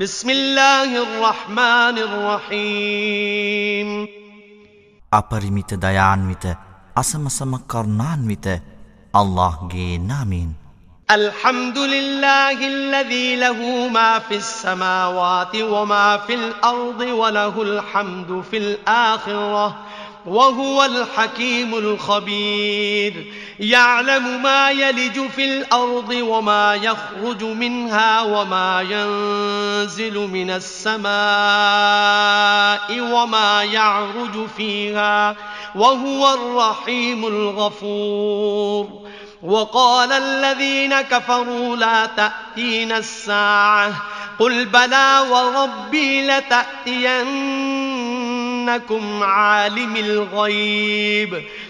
بسم الله الرحمن الرحيم අපරිමිත දයාන්විත අසමසම කරුණාන්විත අල්ලාහ්ගේ නාමයෙන් الحمد لله الذي له ما في السماوات وما في الأرض وله الحمد في الآخرة وهو الحكيم الخبير يعلم ما يلج في الأرض وما يخرج منها وما ينزل من السماء وما يعرج فيها وهو الرحيم الغفور. وقال الذين كفروا لا تأتين الساعة قل بلى وربي لتأتينكم عالم الغيب.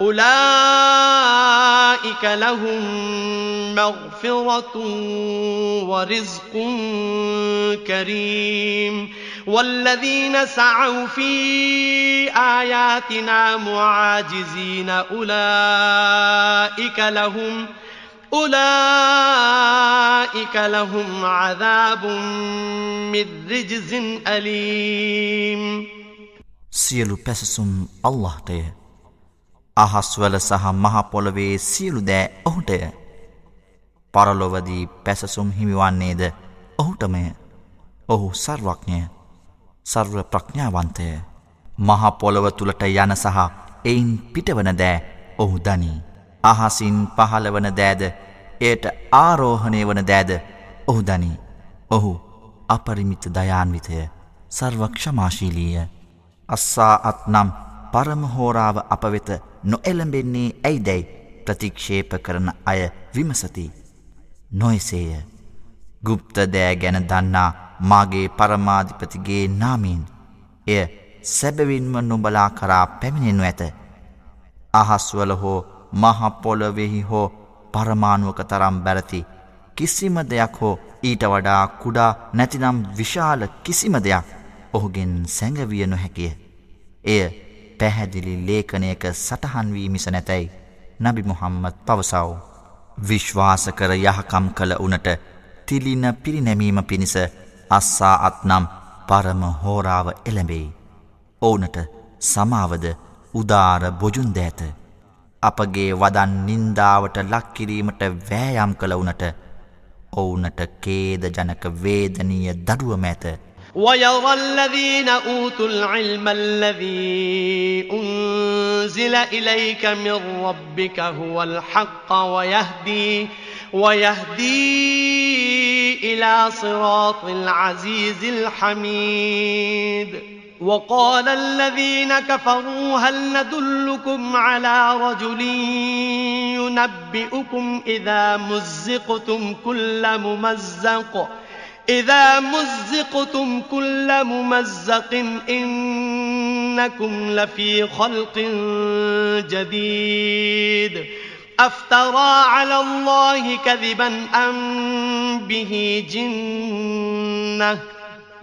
أولئك لهم مغفرة ورزق كريم. والذين سعوا في آياتنا معاجزين أولئك لهم أولئك لهم عذاب من رجز أليم. سيلو بسسم الله تيه අහස්වල සහ මහපොළොවේ සියලු දෑ ඔහුටය පරලොවදී පැසසුම් හිමිවන්නේද ඔහුටමය. ඔහු සර්වඥය සර්ව ප්‍රඥාවන්තය. මහපොළොව තුළට යන සහ එයින් පිටවන දෑ ඔහු දනී. අහසින් පහළවන දෑද එයට ආරෝහණය වන දෑද ඔහු දනී. ඔහු අපරිමිත දයාන්විතය සර්වක්ෂමාශීලීය. අස්සා අත් නම් පරමහෝරාව අප වෙත නොඑළඹෙන්නේ ඇයිදැයි ප්‍රතික්ෂේප කරන අය විමසති. නොයසේය. ගුප්ත දෑ ගැන දන්නා මාගේ පරමාධිපතිගේ නාමීන් එය සැබවින්ම නොබලා කරා පැමිණෙනු ඇත. අහස්වල හෝ මහපොලොවෙහි හෝ පරමාණුවක තරම් බැරති කිසිම දෙයක් හෝ ඊට වඩා කුඩා නැතිනම් විශාල කිසිම දෙයක් ඔහුගෙන් සැඟවිය නොහැකිය. එය පැහැදිලි ලේඛනයක සටහන්වී මිස නැතැයි නබි මුහම්මත් පවසව්. විශ්වාස කර යහකම් කළ උනට තිලින පිරිනැමීම පිණිස අස්සා අත්නම් පරම හෝරාව එළඹෙයි. ඕනට සමාවද උදාර බොජුන් දෑත. අපගේ වදන් නින්දාවට ලක්කිරීමට වෑයම් කළ වනට ඔවුනට කේද ජනක වේදනීය දඩුවම ඇත. ويرى الذين أوتوا العلم الذي أنزل إليك من ربك هو الحق ويهدي ويهدي إلى صراط العزيز الحميد. وقال الذين كفروا هل ندلكم على رجل ينبئكم إذا مزقتم كل ممزق إذا مزقتم كل ممزق إنكم لفي خلق جديد. أفترى على الله كذبا أم به جنة؟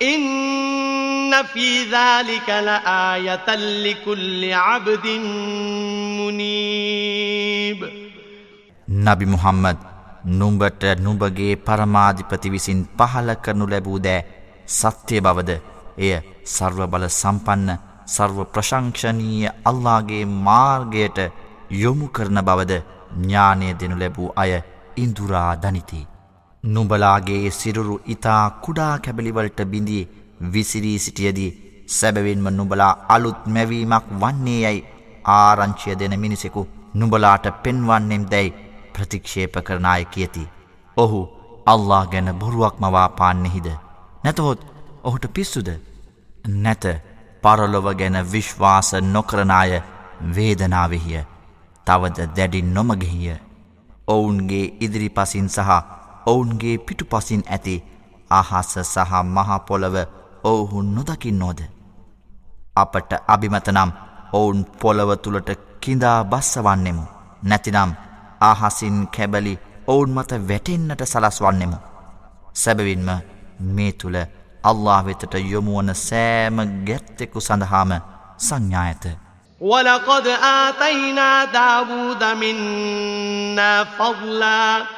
ඉන්න ෆීදාලික ලආයතන් ලිකුල්ලි අබ්දින් මුනීබ් නබි මුහම්මද් නුඹට නුඹගේ පරමාධිපති විසින් පහල කරනු ලැබූ දෑ සත්‍ය බවද? එය සර්ව බල සම්පන්න සර්ව ප්‍රශංක්ෂණීය අල්ලාගේ මාර්ගයට යොමු කරන බවද ඥානය දෙනු ලැබූ අය ඉන්දුරා දනිතිී. නුඹලාගේ සිරුරු ඉතා කුඩා කැබලිවලට බිඳී විසිරී සිටියදී සැබවින්ම නුබලා අලුත් මැවීමක් වන්නේ යැයි ආරංචිය දෙන මිනිසෙකු නුබලාට පෙන්වන්නෙම් දැයි ප්‍රතික්ෂේප කරනාය කියති. ඔහු අල්له ගැන බොරුවක් මවා පාන්නෙහිද. නැතහොත් ඔහුට පිස්සුද. නැත පරලොව ගැන විශ්වාස නොකරනාය වේදනාවෙහිය. තවද දැඩි නොමගෙහිය. ඔවුන්ගේ ඉදිරි පසින් සහ ඔවුන්ගේ පිටුපසින් ඇති අහස සහ මහපොළව ඔවුහු නොදකින් නෝද. අපට අභිමතනම් ඔවුන් පොළව තුළට කිඳා බස්සවන්නෙමු. නැතිනම් ආහසින් කැබලි ඔවුන් මත වැටෙන්න්නට සලස්වන්නෙමු. සැබවින්ම මේ තුළ අල්له වෙතට යොමුුවන සෑම ගැත්තෙකු සඳහාම සංඥායත. وَلَقَدْ آتَيْنَا دَاوُودَ مِنَّا فَضْلًا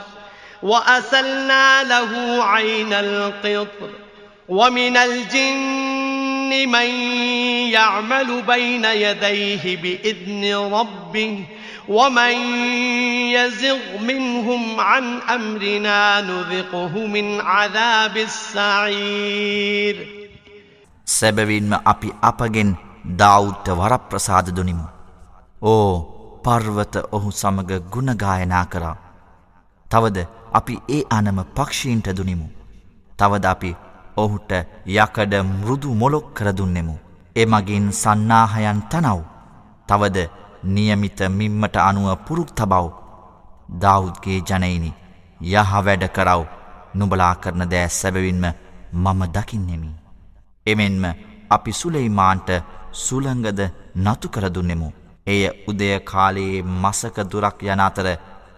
وأسلنا له عين القطر ومن الجن من يعمل بين يديه بإذن ربه ومن يزغ منهم عن أمرنا نذقه من عذاب السعير සැබවින්ම අපි අපගෙන් දෞද්ධ වරප්‍රසාද දුනිමු. ඕ පර්වත ඔහු සමග ගුණගායනා කරා. තවද අපි ඒ අනම පක්ෂීන්ට දුනිමු. තවද අපි ඔහුට යකඩ මෘදු මොලොක් කරදුන්නෙමු. එමගින් සන්නාහයන් තනව්. තවද නියමිත මිම්මට අනුව පුරුක් තබව්. දෞද්ගේ ජනයිනි යහ වැඩ කරව් නුබලා කරන දෑ සැබවින්ම මම දකින්නෙමි. එමෙන්ම අපි සුලෙයිමාන්ට සුළඟද නතු කරදුන්නෙමු. එය උදය කාලයේ මසක දුරක් යන අතර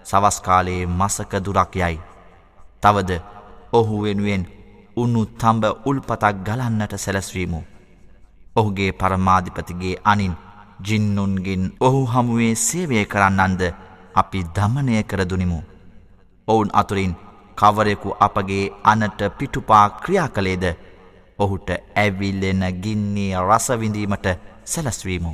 සවස්කාලයේ මසක දුරක් යයි. තවද ඔහු වෙනුවෙන් උන්නු තම්බ උල්පතක් ගලන්නට සැලස්වීමු. ඔහුගේ පරමාධිපතිගේ අනින් ජින්නුන්ගෙන් ඔහු හමුවේ සේවය කරන්නන්ද අපි දමනය කරදුනිමු. ඔවුන් අතුරින් කවරෙකු අපගේ අනට පිටුපා ක්‍රියා කළේද ඔහුට ඇවිල්ලෙන ගින්නේ රසවිඳීමට සැලස්වීමු.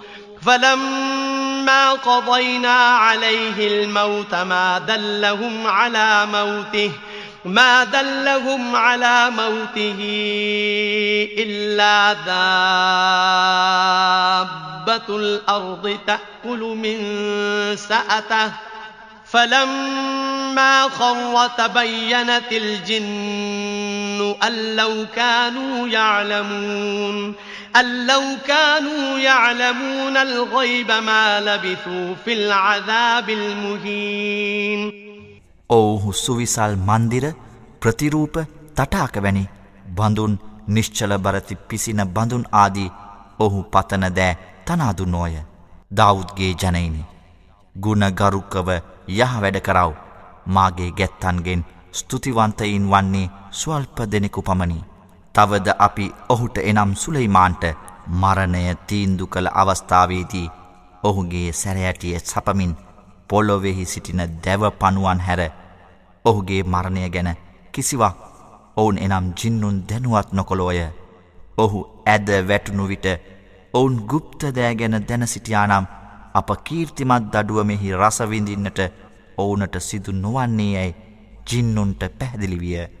فلما قضينا عليه الموت ما دلهم على موته ما دلهم على موته إلا دابة الأرض تأكل من سأته. فلما خر تبينت الجن أن لو كانوا يعلمون. أن لو كانوا يعلمون الغيب ما لبثوا في العذاب المهين ඔවුහු සුවිසල් මන්දිර ප්‍රතිරූප තටාක වැනි බඳුන් නිශ්චල බරති පිසින බඳුන් ආදී ඔහු පතන දෑ තනාදුන්නෝය දෞද්ගේ ජනයිනි ගුණගරුක්කව යහ වැඩ කරව මාගේ ගැත්තන්ගෙන් ස්තුතිවන්තයින් වන්නේ ස්වල්ප දෙනෙකු පමණි. තවද අපි ඔහුට එනම් සුලෙයිමාන්ට මරණය තීන්දු කළ අවස්ථාවේදී ඔහුගේ සැරයටිය සපමින් පොලොවෙහි සිටින දැව පනුවන් හැර ඔහුගේ මරණය ගැන කිසිවක් ඔවුන් එනම් ජින්නුන් දැනුවත් නොකොළෝය. ඔහු ඇද වැටුණු විට ඔවුන් ගුප්ත දෑ ගැන දැන සිටියානම් අප කීර්තිමත් දඩුවමෙහි රසවිඳින්නට ඔවුනට සිදු නොවන්නේ යැයි ජින්නුන්ට පැහැදිලිවිය.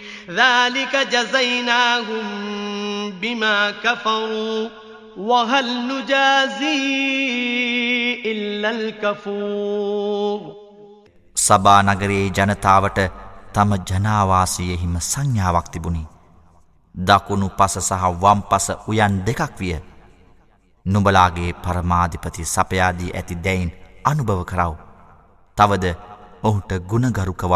ذلك جزيناهم بما كفروا وهل نجازي إلا الكفور සබා නගරයේ ජනතාවට තම ජනාවාසයෙහිම සංඥාවක් තිබුණි. දකුණු පස සහ වම් පස උයන් දෙකක් විය. නුබලාගේ පරමාධිපති සපයාදී ඇති දැයින් අනුභව කරව. තවද ඔහුට ගුණගරුකවව්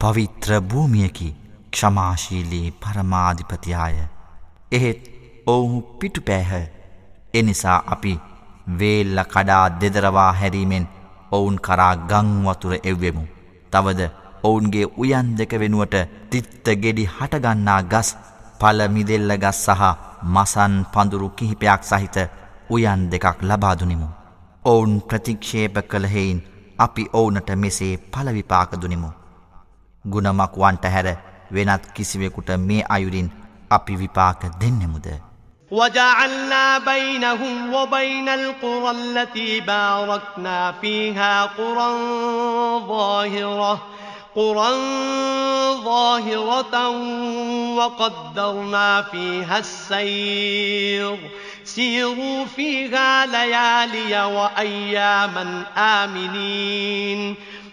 පවිත්‍ර භූමියකි ක්ෂමාශීලී පරමාධිපතියාය. එහෙත් ඔවුහු පිටු පෑහ එනිසා අපි වේල්ල කඩා දෙදරවා හැරීමෙන් ඔවුන් කරා ගංවතුර එව්වෙමු. තවද ඔවුන්ගේ උයන් දෙක වෙනුවට තිත්ත ගෙඩි හටගන්නා ගස් පලමිදෙල්ල ගස් සහ මසන් පඳුරු කිහිපයක් සහිත උයන් දෙකක් ලබාදුනිමු. ඔවුන් ප්‍රතික්ෂේප කළහෙයින් අපි ඔවුනට මෙසේ පලවිපාකදුනිමු. ගුණමක් වන්ට හැර වෙනත් කිසිවෙකුට මේ අයුරින් අපි විපාක දෙන්නෙමුද. وجعلنا بينهم وبين القرى التي باركنا فيها قرى ظاهرة قرى ظاهرة وقدرنا فيها السير سيروا فيها ليالي وأياما آمنين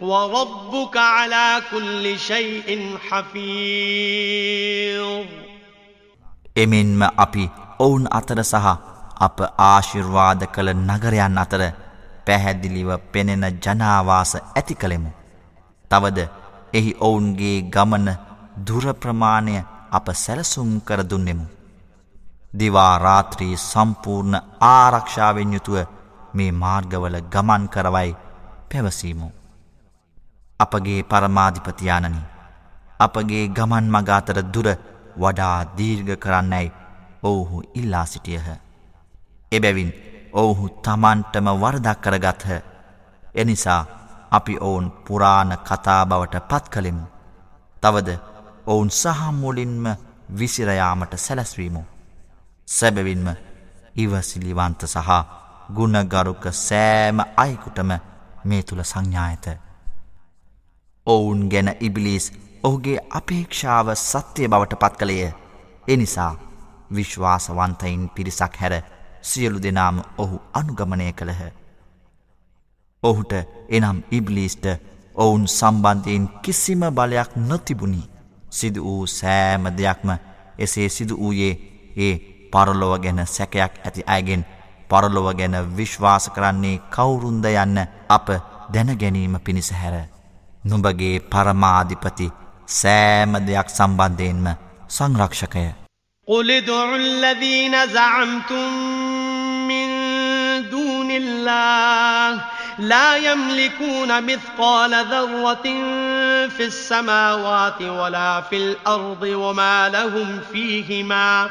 وربك على كل شيء حفيظ එමෙන්ම අපි ඔවුන් අතර සහ අප ආශිර්වාද කළ නගරයන් අතර පැහැදිලිව පෙනෙන ජනාවාස ඇති කළෙමු. තවද එහි ඔවුන්ගේ ගමන දුරප්‍රමාණය අප සැලසුම් කර දුන්නෙමු. දිවා රාත්‍රී සම්පූර්ණ ආරක්ෂාවෙන් යුතුව මේ මාර්ගවල ගමන් කරවයි පැවසීමු. අපගේ පරමාධිපතියානනි අපගේ ගමන් මගාතර දුර වඩා දීර්ඝ කරන්නැයි ඔවුහු ඉල්ලා සිටියහ. එබැවින් ඔවුහු තමන්ටම වරදක් කරගත්හ. එනිසා අපි ඔවුන් පුරාණ කතා බවට පත් කළෙමු. තවද ඔවුන් සහමුලින්ම විසිරයාමට සැලැස්වීමු. සැබවින්ම ඉවසිලිවන්ත සහ ගුණගරුක සෑම අයකුටම මේ තුළ සංඥායත. ඔවුන් ගැන ඉබිලිස් ඔහුගේ අපේක්ෂාව සත්‍යය බවට පත් කළේය. එනිසා විශ්වාසවන්තයින් පිරිසක් හැර සියලු දෙනාම ඔහු අනුගමනය කළහ. ඔහුට එනම් ඉබ්ලිස්ට ඔවුන් සම්බන්ධයෙන් කිසිම බලයක් නොතිබුණි. සිදු වූ සෑම දෙයක්ම එසේ සිදු වූයේ ඒ පරලොව ගැන සැකයක් ඇති අයගෙන් පරලොව ගැන විශ්වාස කරන්නේ කවුරුන්ද යන්න අප දැනගැනීම පිණිස හැර. නුඹගේ පරමාධිපති සෑම දෙයක් සම්බන්ධයෙන්ම සංරක්ෂකය. قل ادعوا الذين زعمتم من دون الله لا يملكون مثقال ذرة في السماوات ولا في الأرض وما لهم فيهما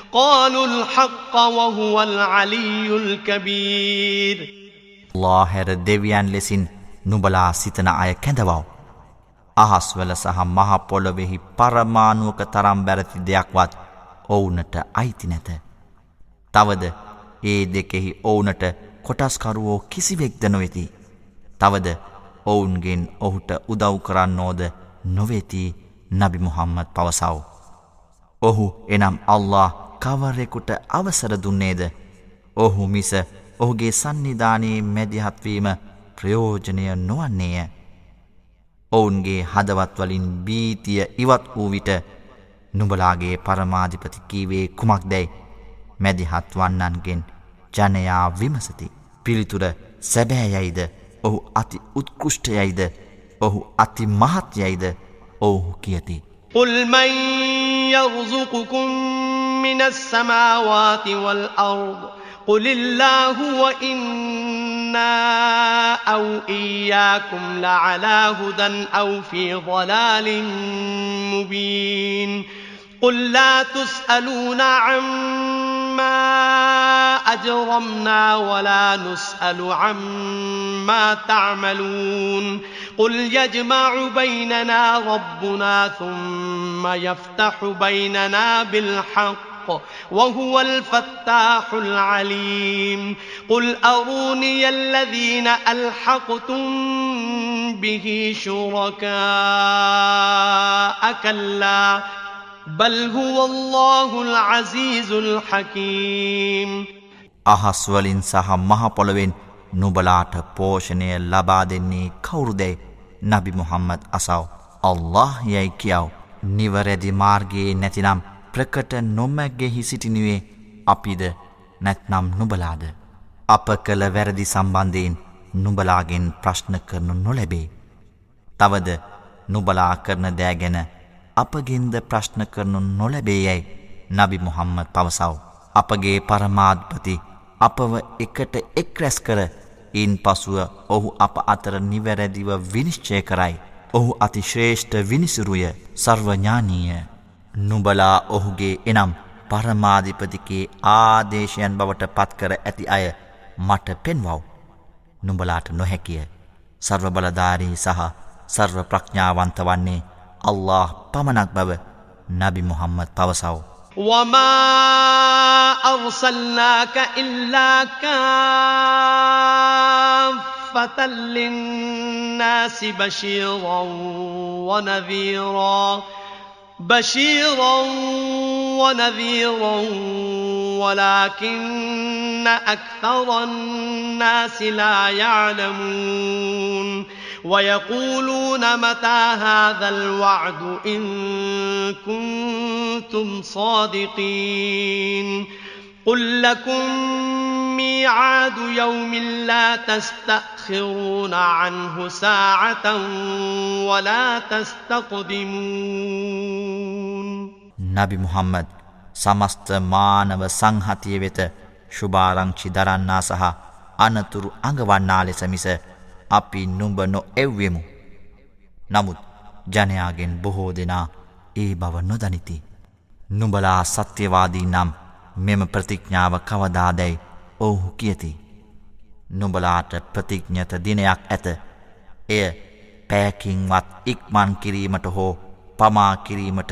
قالوا الحق وهو العلي الكبير الله හැර දෙවියන් ලෙසින් නුඹලා සිතන අය කැඳවව. අහස්වල සහ මහ පොළොවේහි පරමාණුක තරම් බැරති දෙයක්වත් ඔවුන්ට අයිති නැත. තවද ඒ දෙකෙහි ඔවුන්ට කොටස්කරුවෝ කිසිවෙක්ද නොවෙති. තවද ඔවුන්ගෙන් ඔහුට උදව් කරන්නෝද නොවෙති නබි මුහම්මත් පවසව. ඔහු එනම් අල්له කවරෙකුට අවසර දුන්නේද ඔහු මිස ඔහුගේ සන්නිධානයේ මැදිහත්වීම ප්‍රයෝජනය නොවන්නේය. ඔවුන්ගේ හදවත්වලින් බීතිය ඉවත් වූ විට නුබලාගේ පරමාධිපති කීවේ කුමක් දැයි මැදිහත් වන්නන්ගෙන් ජනයා විමසති. පිළිතුර සැබෑයයිද ඔහු අති උත්කෘෂ්ටයයිද ඔහු අති මහත්යයිද ඔවුහු කියති. قل من يرزقكم من السماوات والأرض. قل الله وإنا أو إياكم لعلى هدى أو في ضلال مبين. قل لا تسألون عما أجرمنا ولا نسأل عما تعملون. قل يجمع بيننا ربنا ثم يفتح بيننا بالحق. الحق وهو الفتاح العليم. قل أروني الذين ألحقتم به شركاء كلا بل هو الله العزيز الحكيم. අහස් වලින් සහ මහ පොළවෙන් නුඹලාට පෝෂණය ලබා දෙන්නේ කවුරුදැයි නබි මුහම්මද් අසව්. අල්ලාහ් යයි කියව. නිවැරදි මාර්ගයේ නැතිනම් ප්‍රකට නොමැක්ගෙහි සිටිනුවේ අපිද නැත්නම් නුබලාද අප කළ වැරදි සම්බන්ධයෙන් නුබලාගෙන් ප්‍රශ්න කරනු නොලැබේ. තවද නුබලා කරන දෑගැන අපගෙන්ද ප්‍රශ්න කරනු නොලැබේ යැයි නබි මුහම්මද පවසව. අපගේ පරමාධපති අපව එකට එක් රැස් කර ඉන් පසුව ඔහු අප අතර නිවැරදිව විනිශ්චය කරයි. ඔහු අතිශ්‍රේෂ්ඨ විනිසුරුය. සර්වඥානීය. නුබලා ඔහුගේ එනම් පරමාධිපතිකේ ආදේශයන් බවට පත්කර ඇති අය මට පෙන්වව්. නුඹලාට නොහැකිය සර්ව බලධාරී සහ සර්ව ප්‍රඥාවන්ත වන්නේ අල්له පමණක් බව නබි මුහම්මත් පවසව්. وما أرسلناك إلا كافة للناس بشيرا ونذيرا بشيرا ونذيرا ولكن أكثر الناس لا يعلمون ويقولون متى هذا الوعد إن كنتم صادقين قل لكم ميعاد يوم لا تستأخرون عنه ساعة ولا تستقدمون නබි මුහම්මද සමස්ත මානව සංහතිය වෙත ශුභාරංචි දරන්නා සහ අනතුරු අඟවන්නා ලෙස මිස අපි නුඹ නො එව්වෙමු. නමුත් ජනයාගෙන් බොහෝ දෙනා ඒ බව නොදනිති. නුඹලා සත්‍යවාදී නම් මෙම ප්‍රතිඥ්ඥාව කවදාදැයි ඔහු කියති. නුඹලාට ප්‍රතිඥ්ඥත දිනයක් ඇත. එය පෑකින්වත් ඉක්මන් කිරීමට හෝ පමා කිරීමට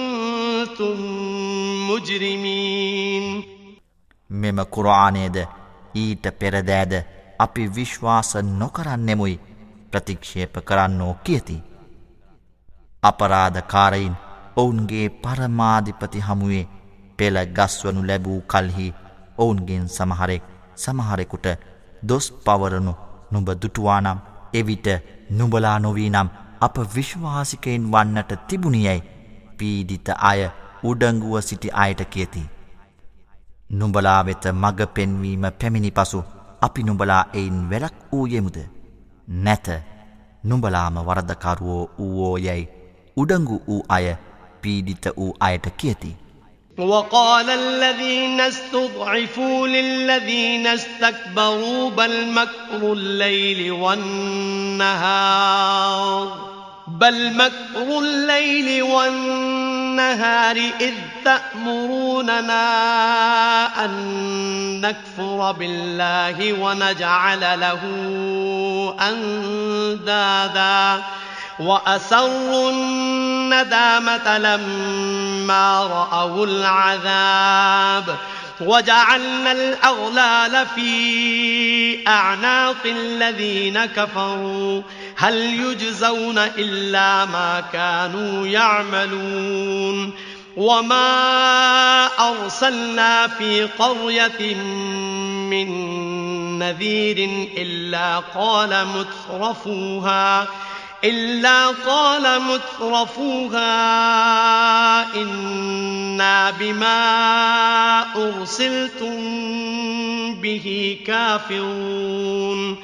مجرمين මෙම කුරාණයද ඊට පෙරදෑද අපි විශ්වාස නොකරන්නෙමුයි ප්‍රතික්ෂේප කරන්නෝ කියති. අපරාධකාරයින් ඔවුන්ගේ පරමාධිපති හමුවේ පෙළ ගස්වනු ලැබූ කල්හි ඔවුන්ගෙන් සමහරෙක් සමහරෙකුට දොස් පවරනු නුඹ දුටුවානම් එවිට නුබලා නොවී නම් අප විශ්වාසිකයින් වන්නට තිබුණියයි පීඩිත අය උඩංගුව සිටි අයට කියති. නුඹලා වෙත මඟ පෙන්වීම පැමිණි පසු අපි නුඹලා එයින් වැලක් වූයෙමුද නැත නුඹලාම වරදකරුවෝ වූවෝ යැයි උඩංගු වූ අය පීඩිත වූ අයට කියති. وقال الذين استضعفوا للذين استكبروا بل مكر الليل والنهار بل مكر الليل والنهار إذ تأمروننا أن نكفر بالله ونجعل له أندادا وأسروا الندامة لما رأوا العذاب وجعلنا الأغلال في أعناق الذين كفروا. هل يجزون إلا ما كانوا يعملون. وما أرسلنا في قرية من نذير إلا قال مترفوها إلا قال مترفوها إنا بما أرسلتم به كافرون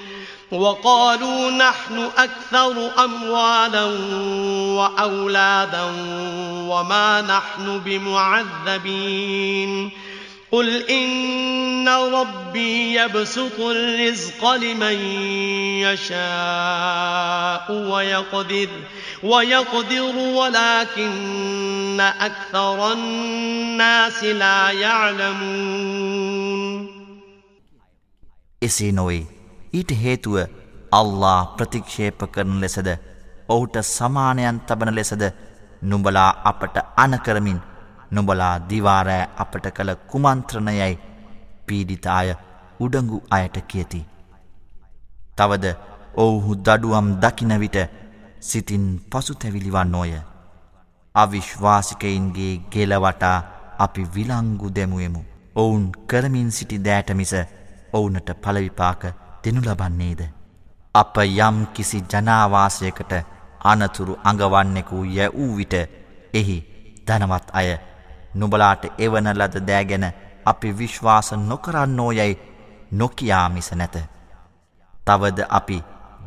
وقالوا نحن أكثر أموالا وأولادا وما نحن بمعذبين قل إن ربي يبسط الرزق لمن يشاء ويقدر ويقدر ولكن أكثر الناس لا يعلمون එසේ නොවේ ඊට හේතුව අල්ලා ප්‍රතික්ෂේප කරන ලෙසද ඔහුට සමානයන් තබන ලෙසද නුඹලා අපට අනකරමින් නොබලා දිවාරෑ අපට කළ කුමන්ත්‍රණයයි පීඩිතාය උඩඟු අයට කියති. තවද ඔවුහු දඩුවම් දකිනවිට සිතින් පසුතැවිලිවන්නෝය. අවිශ්වාසිකයින්ගේ ගෙලවටා අපි විලංගු දෙමුවෙමු. ඔවුන් කරමින් සිටි දෑටමිස ඔවුනට පලවිපාක දෙනු ලබන්නේද. අප යම් කිසි ජනාවාසයකට අනතුරු අඟවන්නෙකු ය වූ විට එහි ධනවත් අය නුබලාට එවන ලද දෑගැන අපි විශ්වාස නොකරන්නෝ යැයි නොකයා මිස නැත. තවද අපි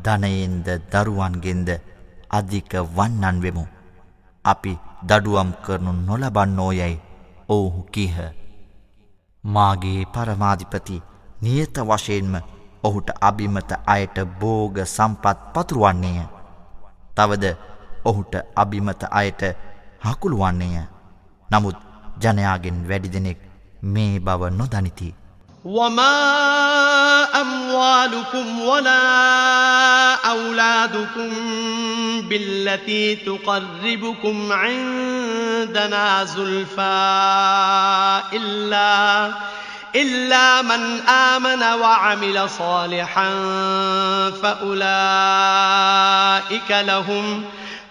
ධනයෙන්ද දරුවන්ගෙන්ද අධික වන්නන් වෙමු. අපි දඩුවම් කරනු නොලබන්නෝ යැයි ඔවුහු කීහ. මාගේ පරමාධිපති නියත වශයෙන්ම ඔහුට අභිමත අයට බෝග සම්පත් පතුරුවන්නේය. තවද ඔහුට අභිමත අයට හකුළුවන්නේය. නමුත් ජනයාගෙන් වැඩි දෙනෙක් මේ බව නොදනිති. وما أموالكم ولا أولادكم بالتي تقربكم عندنا زلفى إلا إلا من آمن وعمل صالحا فأولئك لهم ۖ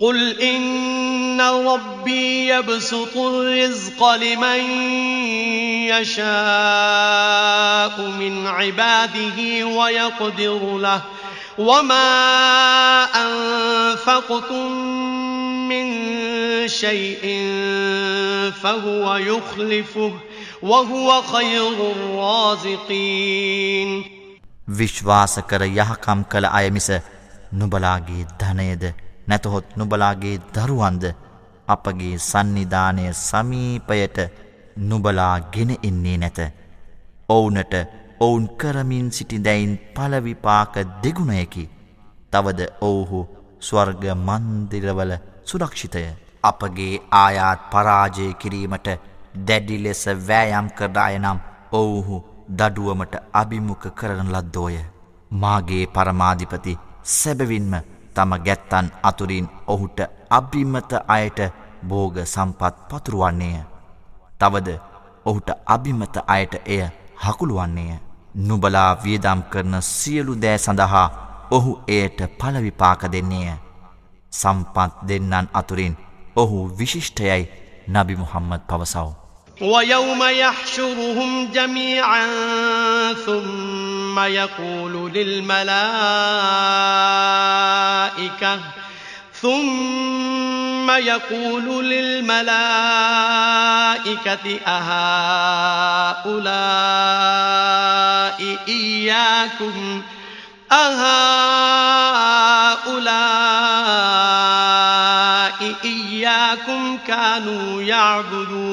قل إن ربي يبسط الرزق لمن يشاء من عباده ويقدر له وما أنفقتم من شيء فهو يخلفه وهو خير الرازقين විශ්වාස කර යහකම් කළ අය මිස නුබලාගේ ධනයද නැතහොත් නුබලාගේ දරුවන්ද අපගේ සන්නිධානය සමීපයට නුබලා ගෙන එන්නේ නැත. ඔවුනට ඔවුන් කරමින් සිටිදැයින් පලවිපාක දෙගුණයකි. තවද ඔවුහු ස්වර්ග මන්දිරවල සුරක්ෂිතය. අපගේ ආයාත් පරාජය කිරීමට දැඩි ලෙස වෑයම් කරදායනම් ඔවුහු දඩුවමට අභිමුඛ කරන ලද්දෝය. මාගේ පරමාධිපති සැබවින්ම තම ගැත්තන් අතුරින් ඔහුට අභිමත අයට බෝග සම්පත් පතුරුවන්නේය. තවද ඔහුට අභිමත අයට එය හකුළුවන්නේය. නුබලා වියදම් කරන සියලු දෑ සඳහා ඔහු එයට පලවිපාක දෙන්නේය. සම්පත් දෙන්නන් අතුරින් ඔහු විශිෂ්ටයයි නබි මුහම්මද පවසව. ويوم يحشرهم جميعا ثم يقول للملائكة ثم يقول للملائكة أهؤلاء إياكم؟ أهؤلاء إياكم كانوا يعبدون.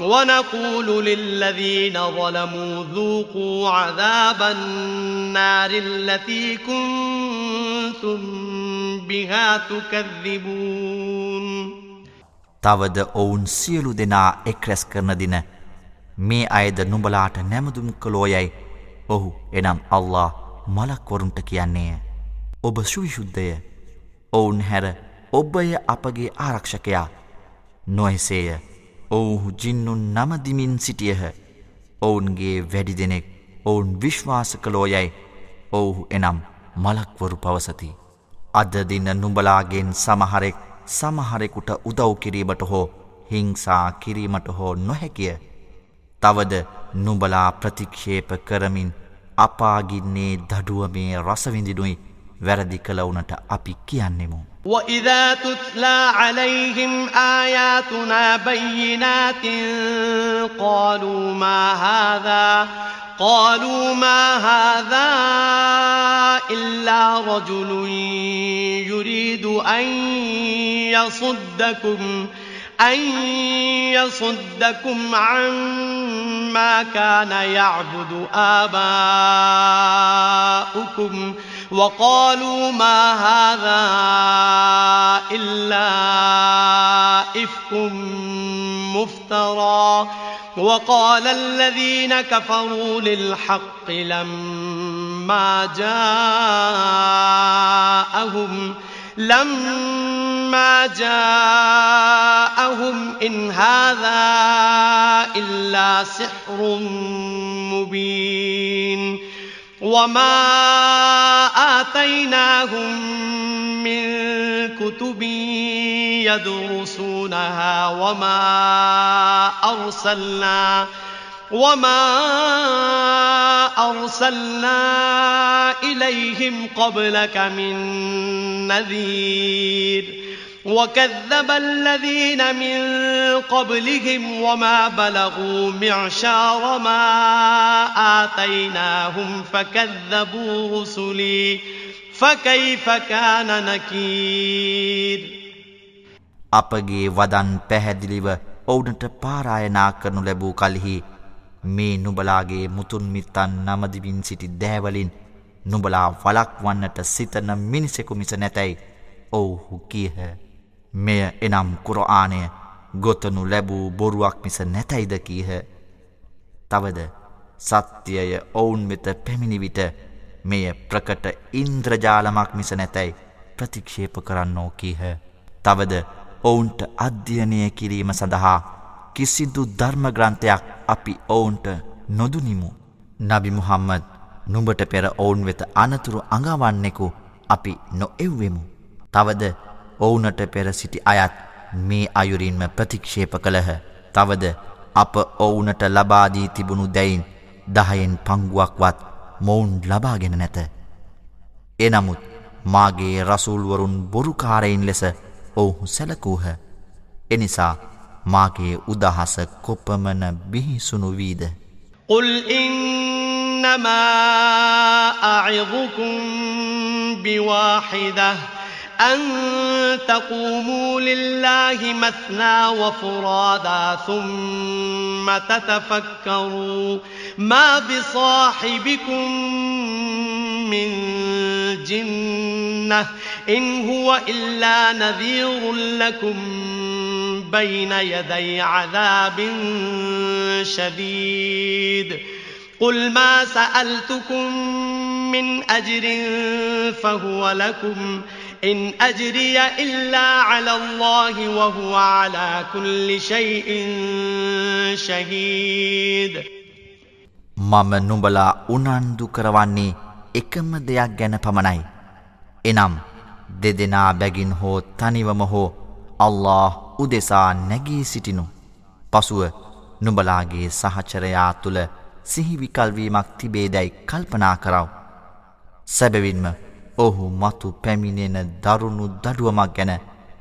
ونقول للذين ظلموا ذوقوا عذاب النار التي كنتم بها تكذبون. තවද ඔවුන් සියලු දෙනා එක්රැස් කරන දින මේ අයද නුඹලාට නැමදුම් කළෝයයි ඔහු එනම් අල්ලා මලක්වරුන්ට කියන්නේ. ඔබ සුවිශුද්ධය ඔවුන් හැර ඔබය අපගේ ආරක්ෂකයා නොයසේය. ඔවුහු ජින්නුන් නමදිමින් සිටියහ ඔවුන්ගේ වැඩි දෙනෙක් ඔවුන් විශ්වාස කළෝ යැයි ඔවුහු එනම් මලක්වරු පවසති. අද දින නුඹලාගෙන් සමහරෙක් සමහරෙකුට උදව් කිරීමට හෝ හිංසා කිරීමට හෝ නොහැකිය. තවද නුඹලා ප්‍රතික්ෂේප කරමින් අපාගින්නේ දඩුවමේ රසවිඳිනුයි වැරදි කළවුනට අපි කියන්නෙමු. وإذا تتلى عليهم آياتنا بينات قالوا ما هذا قالوا ما هذا إلا رجل يريد أن يصدكم أن يصدكم عما كان يعبد آباؤكم وقالوا ما هذا إلا إفك مفترى. وقال الذين كفروا للحق لما جاءهم لما جاءهم إن هذا إلا سحر مبين. وما آتيناهم من كتب يدرسونها وما أرسلنا وما أرسلنا إليهم قبلك من نذير وكذب الذين من قبلهم وما بلغوا معشار ما آتيناهم فكذبوا رسلي فكيف كان نكير අපගේ වදන් පැහැදිලිව ඔවුනට පාරායනා කරනු ලැබූ කල්හි මේ නුබලාගේ මුතුන් මිත්තන් නමදිවින් සිටි දෑවලින් නුබලා වලක් වන්නට සිතන මිනිසෙකු මිස නැතැයි ඔවුහු කියහ. මෙය එනම් කුරආනය ගොතනු ලැබූ බොරුවක් මිස නැතැයිද කීහ. තවද සත්‍යය ඔවුන් වෙත පැමිණිවිට මෙය ප්‍රකට ඉන්ද්‍රජාලමක් මිස නැතැයි ප්‍රතික්ෂේප කරන්නෝ කීහ. තවද ඔවුන්ට අධ්‍යයනය කිරීම සඳහා කිසිදු ධර්මග්‍රන්ථයක් අපි ඔවුන්ට නොදුනිමු. නබි මුහම්මද නුඹට පෙර ඔවුන් වෙත අනතුරු අඟවන්නෙකු අපි නොඑව්වෙමු. තවද ඔවුනට පෙර සිටි අයත් මේ අයුරින්ම ප්‍රතික්ෂේප කළහ. තවද අප ඔවුනට ලබාදී තිබුණු දැයින් දහයෙන් පංගුවක්වත් මොවුන් ලබාගෙන නැත. එනමුත් මාගේ රසූල්වරුන් බොරුකාරයින් ලෙස ඔවුහු සැලකූහ. එනිසා මාගේ උදහස කොපමන බිහිසුණු වීද. قل إنما أعظكم بواحدة أن تقوموا لله مثنى وفرادا ثم تتفكروا ما بصاحبكم من جنة إن هو إلا نذير لكم بين يدي عذاب شديد. قل ما سألتكم من أجر فهو لكم ඉන් අජරිය ඉල්ලා අලල්ලාහි වහුව අලා කුල්ලි ෂයිඉන් ශහීද මම නුඹලා උනන්දු කරවන්නේ එකම දෙයක් ගැන පමණයි. එනම් දෙදෙනා බැගින් හෝ තනිවම හෝ අල්له උදෙසා නැගී සිටිනු. පසුව නුඹලාගේ සහචරයා තුළ සිහිවිකල්වීමක් තිබේදැයි කල්පනා කරව. සැබවින්ම ඔහු මතු පැමිණෙන දරුණු දඩුවමක් ගැන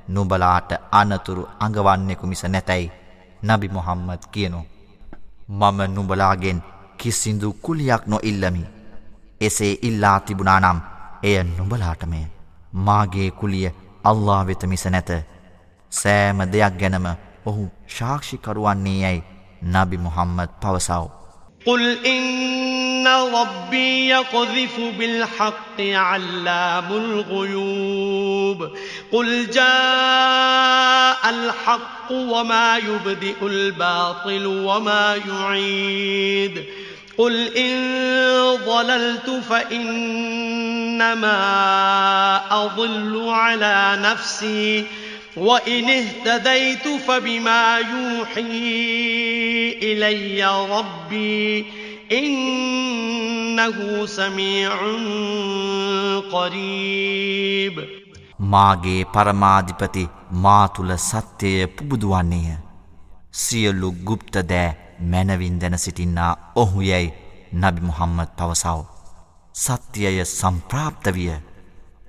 නුබලාට අනතුරු අඟවන්නෙකු මිස නැතැයි නබි මොහම්මද කියනු. මම නුබලාගෙන් කිසිදු කුලියක් නො ඉල්ලමි. එසේ ඉල්ලා තිබුණානම් එය නුබලාටමය. මාගේ කුලිය අල්ලා වෙත මිස නැත. සෑම දෙයක් ගැනම ඔහු ශාක්ෂිකරුවන්නේ යැයි නබි මුහම්මද පවසව. قل إن ربي يقذف بالحق علام الغيوب قل جاء الحق وما يبدئ الباطل وما يعيد قل إن ضللت فإنما أضل على نفسي وإن اهتديت فبما يوحي إلي ربي ඉන්නහු සමීඋන් කරීබ් මාගේ පරමාධිපති මා තුල සත්‍යය පුබුදුවන්නේය සියලු গুপ্ত දෑ මනවින් දැන සිටින්නා ඔහු යයි නබි මුහම්මද් පවසව. සත්‍යය සම්ප්‍රාප්ත විය.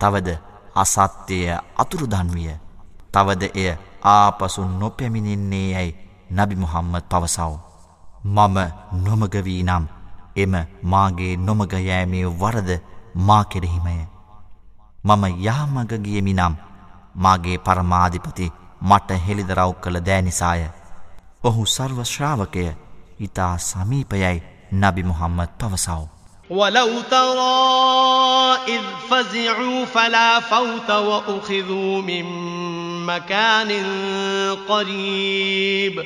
තවද අසත්‍යය අතුරුදන් විය. තවද එය ආපසු නොපැමිණින්නේ යයි නබි මුහම්මද් පවසව. මම නොමගවී නම් එම මාගේ නොමගයෑමේ වරද මා කෙරෙහිමය. මම යාමගගියමි නම් මාගේ පරමාධිපති මට හෙළිදරව් කළ දෑනිසාය. ඔහු සර්වශ්‍රාවකය ඉතා සමීපයයි නබි මුහම්මද පවසව. ولو ترى إذ فزعوا فلا فوت وأخذوا من مكان قريب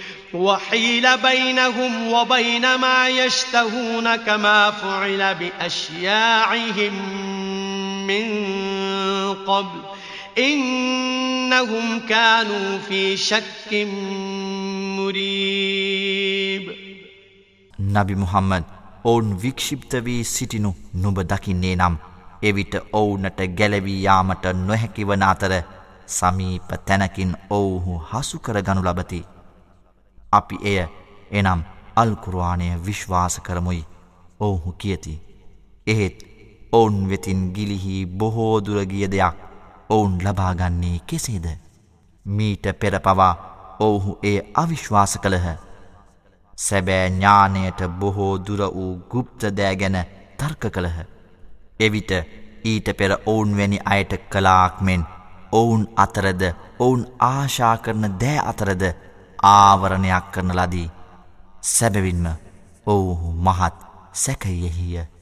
وحيل بينهم وبين ما يشتهون كما فعل بأشياعهم من قبل إنهم كانوا في شك مريب نبي محمد ඔවුන් වික්ෂිප්ත වී සිටිනු නුබ දකින්නේ නම් එවිට ඔවුනට ගැලවී යාමට නොහැකිවන අතර සමීප තැනකින් ඔවුහු හසුකර ගනු ලබති. අපි එය එනම් අල්කුරවානය විශ්වාස කරමුයි ඔවුහු කියති. එහෙත් ඔවුන් වෙතින් ගිලිහි බොහෝදුරගිය දෙයක් ඔවුන් ලබාගන්නේ කෙසේද. මීට පෙරපවා ඔවුහු ඒ අවිශ්වාස කළහ. සැබෑ ඥානයට බොහෝ දුර වූ ගුප්ත දෑගැන තර්ක කළහ. එවිට ඊට පෙර ඔවුන් වැනි අයට කලාක් මෙෙන් ඔවුන් අතරද ඔවුන් ආශා කරන දෑ අතරද ආවරණයක් කරන ලදී. සැබවින්ම ඔවුහු මහත් සැකයෙහිය.